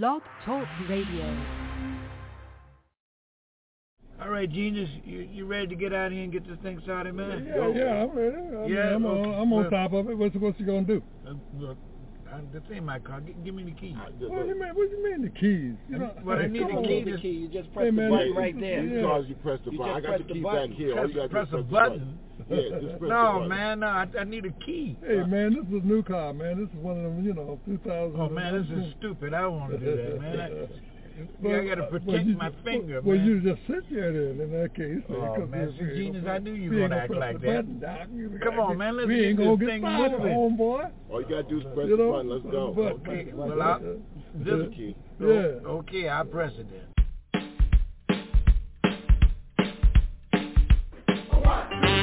Blog Talk Radio. All right, Genius, you, you ready to get out of here and get this thing started, man? Yeah, yeah, I'm ready. I Yeah, mean, I'm, okay. on, I'm on Well- top of it. What's what's you gonna do? Uh, look, this ain't my car. G- give me the key. What do you mean? What do you mean the keys? You know, Well, I hey, need the on. key the key. You just Hey, press the button right there. yeah. As you press the You button. I got the the key button. back here. All you gotta Press a press the button. Yeah, just press the No, button. man, no, I, I need a key. Hey man, this is a new car, man. This is one of them, you know, 2000. Oh man, this is stupid. I don't want to do that, man. I, Well, I gotta uh, protect well, you- my finger, Well, man. you just sit there then. In that case, Oh, because man, we- see, Genius, I knew you were gonna act like that. button, Come on, man, let's we get ain't this get thing started, moving. homeboy. All you gotta do is press You the know, button. Let's go. but- Okay, but- well, I'll, This this, is key. Yeah. okay, I'll press it then. I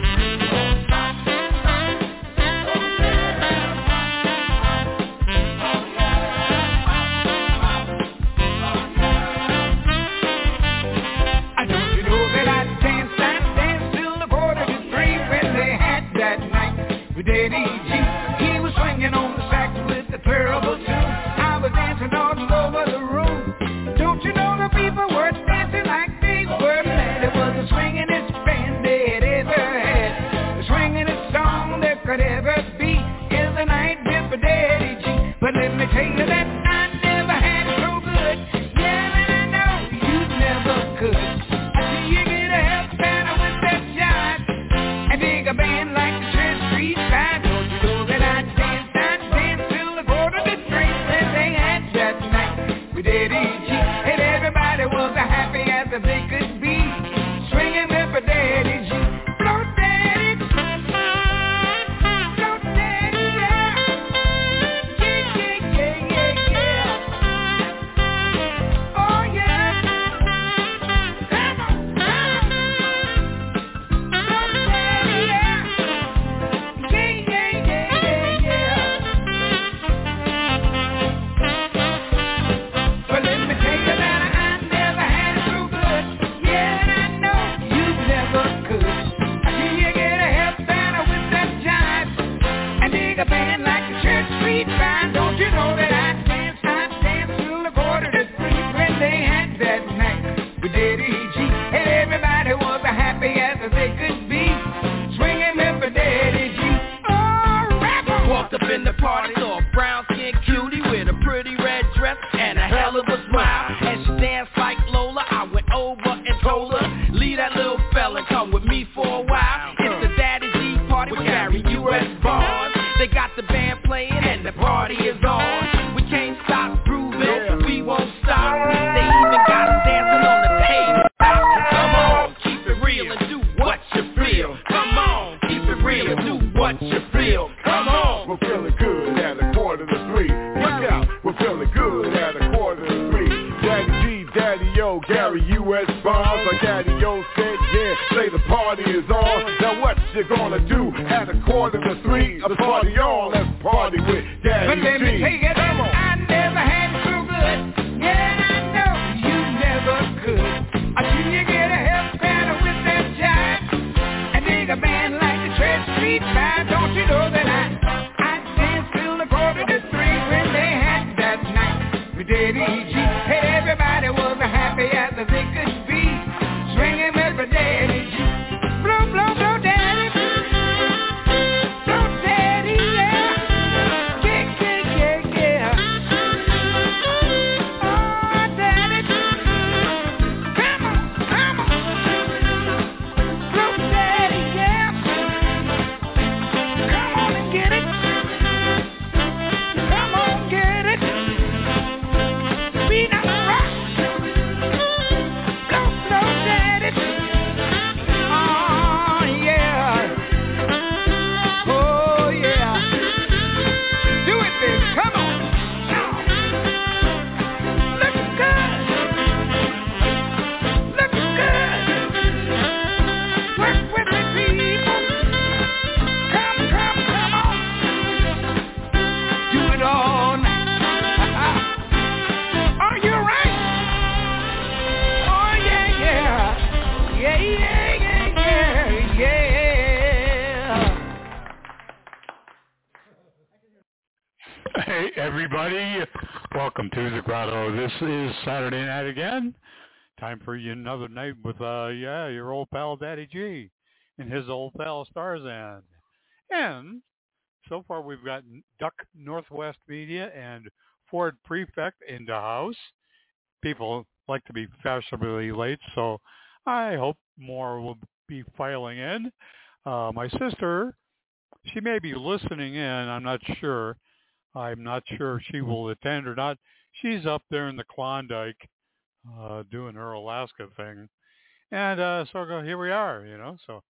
and her, leave that little fella, come with me for a while. It's the Daddy G party with Gary U.S. Bonds. They got the band playing and the party is what you gonna do at a quarter to three? A party on, Saturday night again. Time for you another night with, uh, yeah, your old pal Daddy G and his old pal Starzan. And so far we've got Duck Northwest Media and Ford Prefect in the house. People like to be fashionably late, so I hope more will be filing in. Uh, my sister, she may be listening in. I'm not sure. I'm not sure if she will attend or not. She's up there in the Klondike uh, doing her Alaska thing. And uh, so go, here we are, you know. So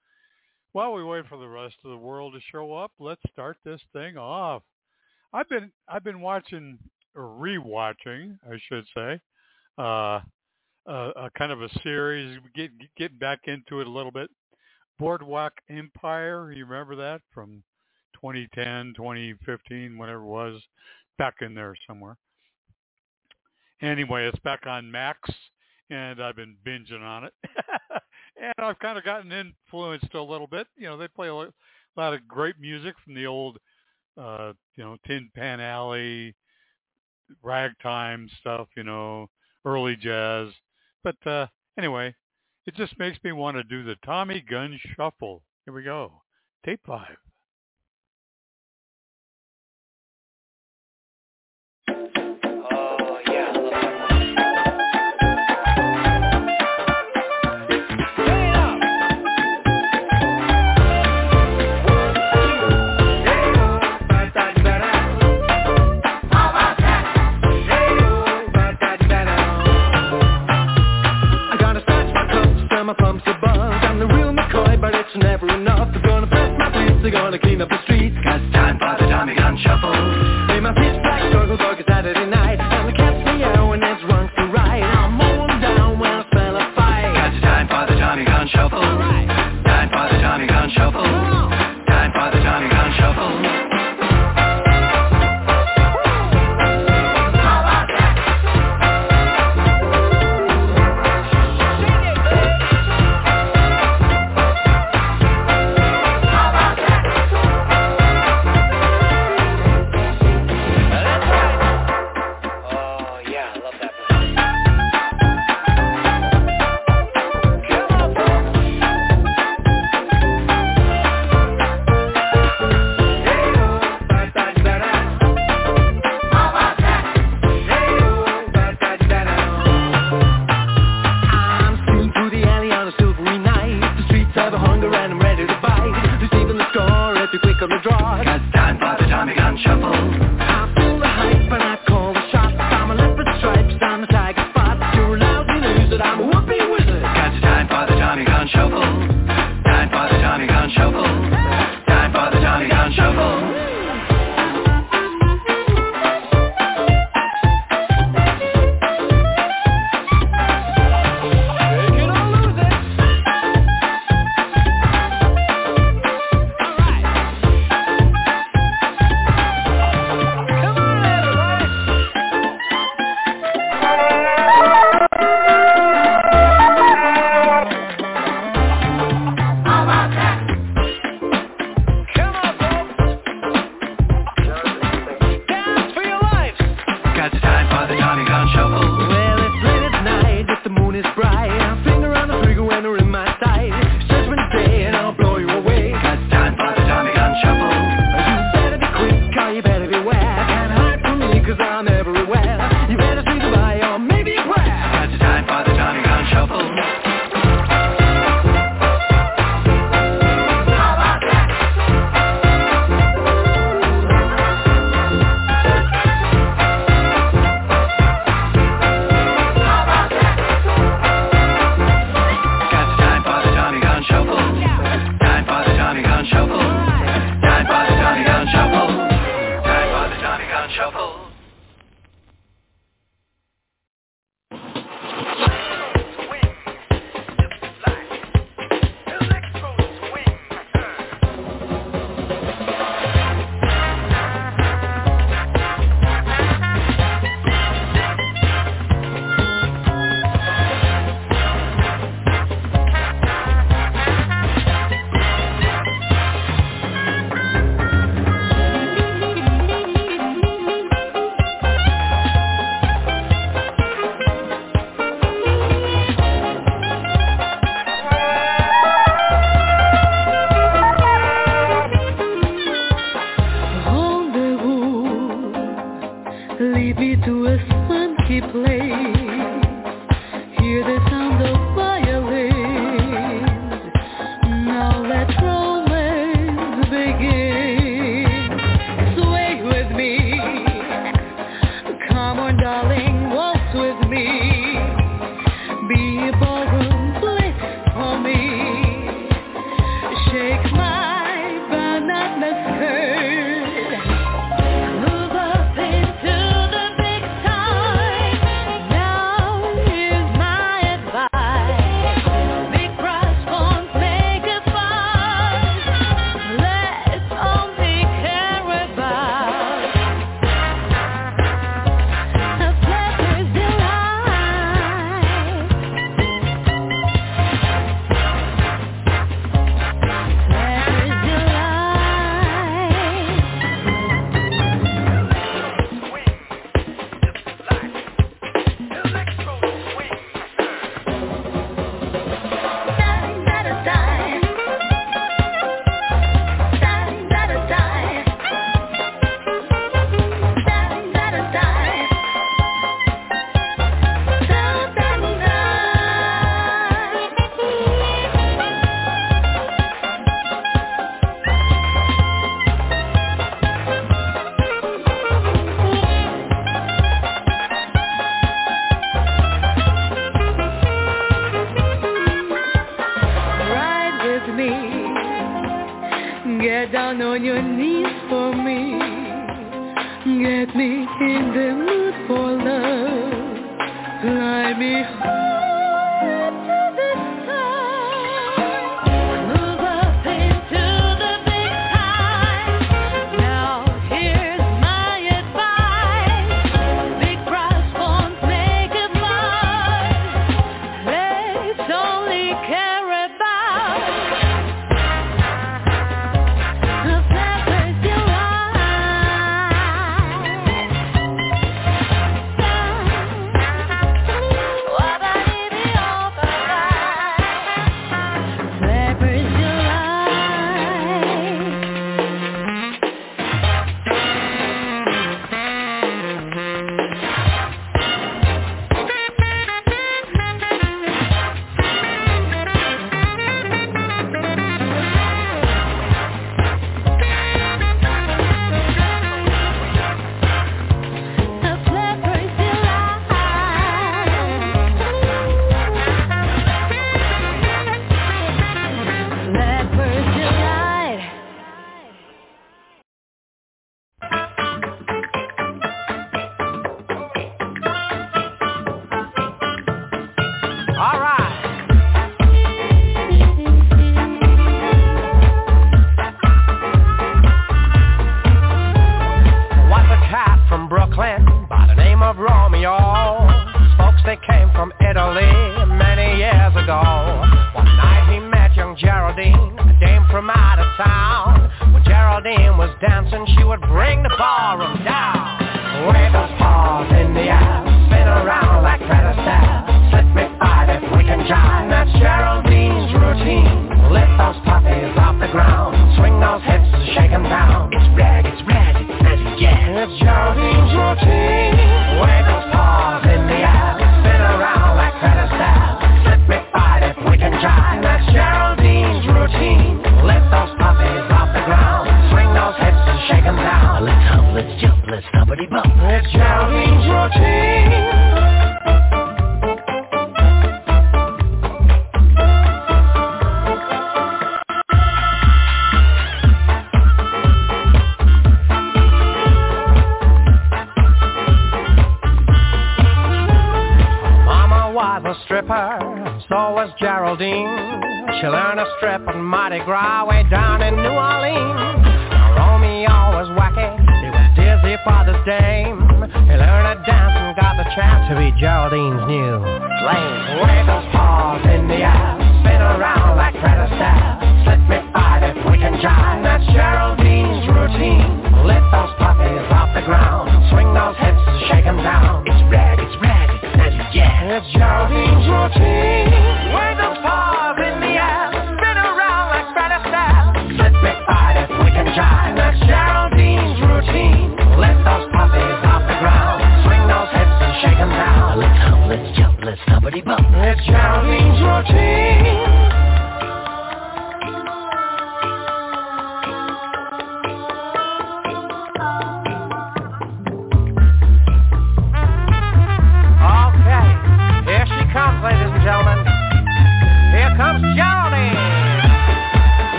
while we wait for the rest of the world to show up, let's start this thing off. I've been I've been watching or rewatching, I should say, uh, a, a kind of a series. Get getting back into it a little bit. Boardwalk Empire. You remember that from 2010, 2015, whatever it was, back in there somewhere. Anyway, it's back on Max, and I've been binging on it. and I've kind of gotten influenced a little bit. You know, they play a lot of great music from the old, uh, you know, Tin Pan Alley, ragtime stuff, you know, early jazz. But uh, anyway, it just makes me want to do the Tommy Gun Shuffle. Here we go. Tape they're gonna clean up the streets? Cause time for the Tommy Gun Shuffle. Play my pitch black struggle dog Saturday night. And the cat's meow and it's wrong to right I'm mowing down when I smell a fight. Cause time for the Tommy Gun Shuffle. Right. Time for the Tommy Gun Shuffle.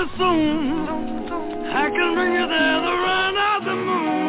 Keep up the run of the moon.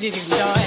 do do do.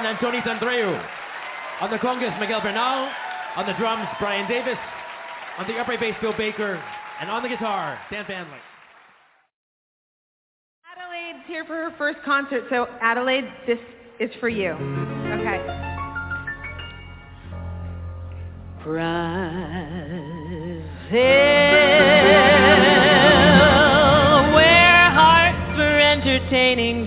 Trombone, Antonis Andreou. On the congas, Miguel Bernal. On the drums, Brian Davis. On the upright bass, Bill Baker. And on the guitar, Dan Faehnle. Adelaide's here for her first concert, so Adelaide, this is for you. Okay. Brazil, where hearts were entertaining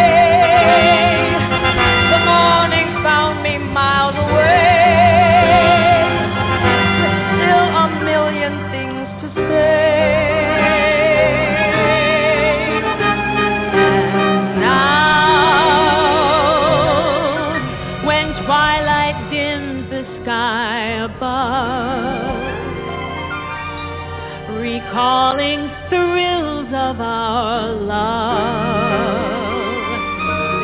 love.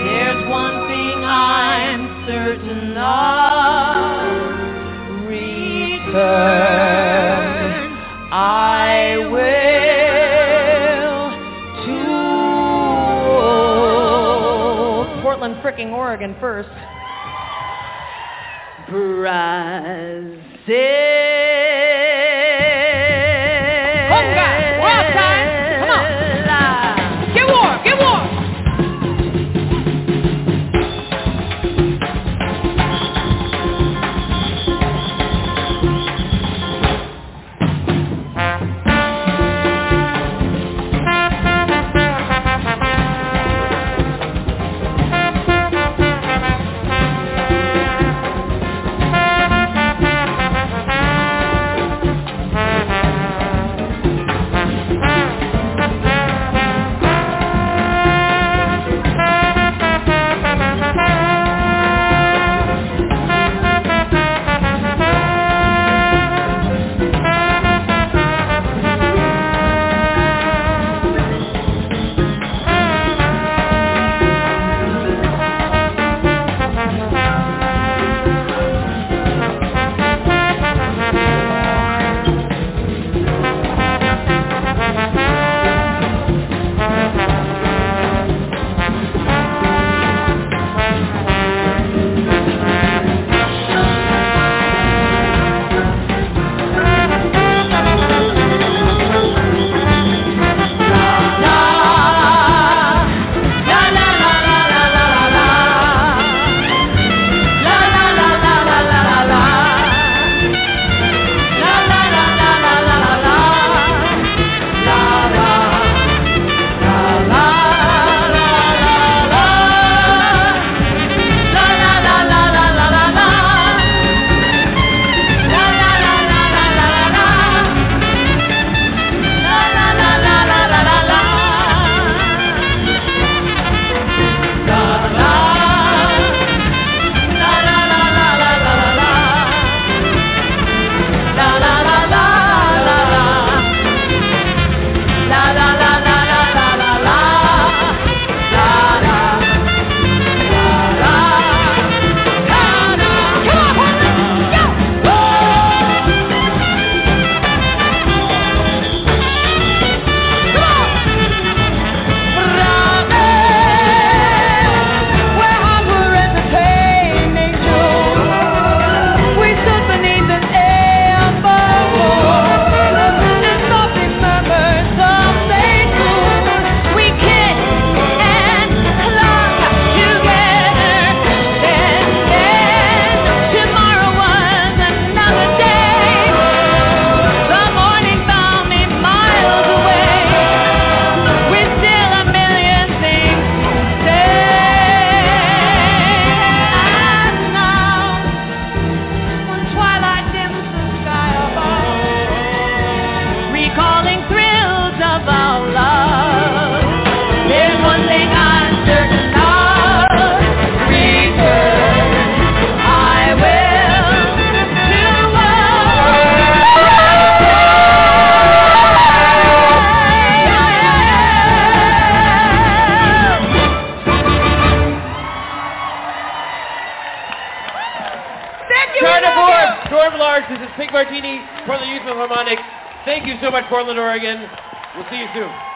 There's one thing I'm certain of. Return. I will to Portland, fricking Oregon first. Brazil. Oregon. We'll see you soon.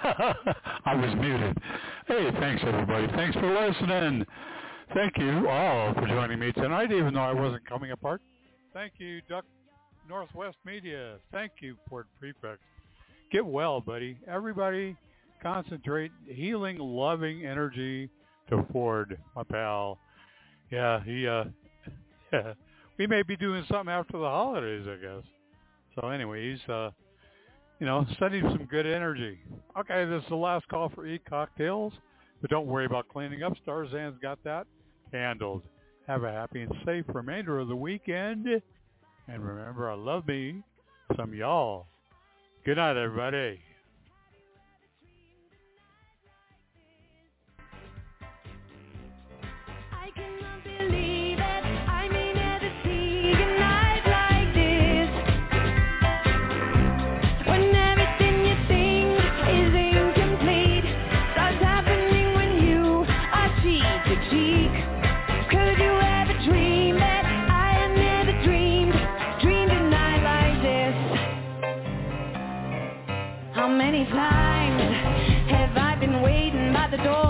I was muted. Hey, thanks everybody. Thanks for listening. Thank you all for joining me tonight, even though I wasn't coming apart. Thank you, Duck Northwest Media. Thank you, Ford Prefect. Get well, buddy. Everybody concentrate healing, loving energy to Ford, my pal. Yeah, he uh yeah. We may be doing something after the holidays, I guess. So anyway, he's uh you know, sending some good energy. Okay, this is the last call for e-cocktails, but don't worry about cleaning up. Starzan's got that handled. Have a happy and safe remainder of the weekend. And remember, I love me some y'all. Good night, everybody. Dreamed it? Have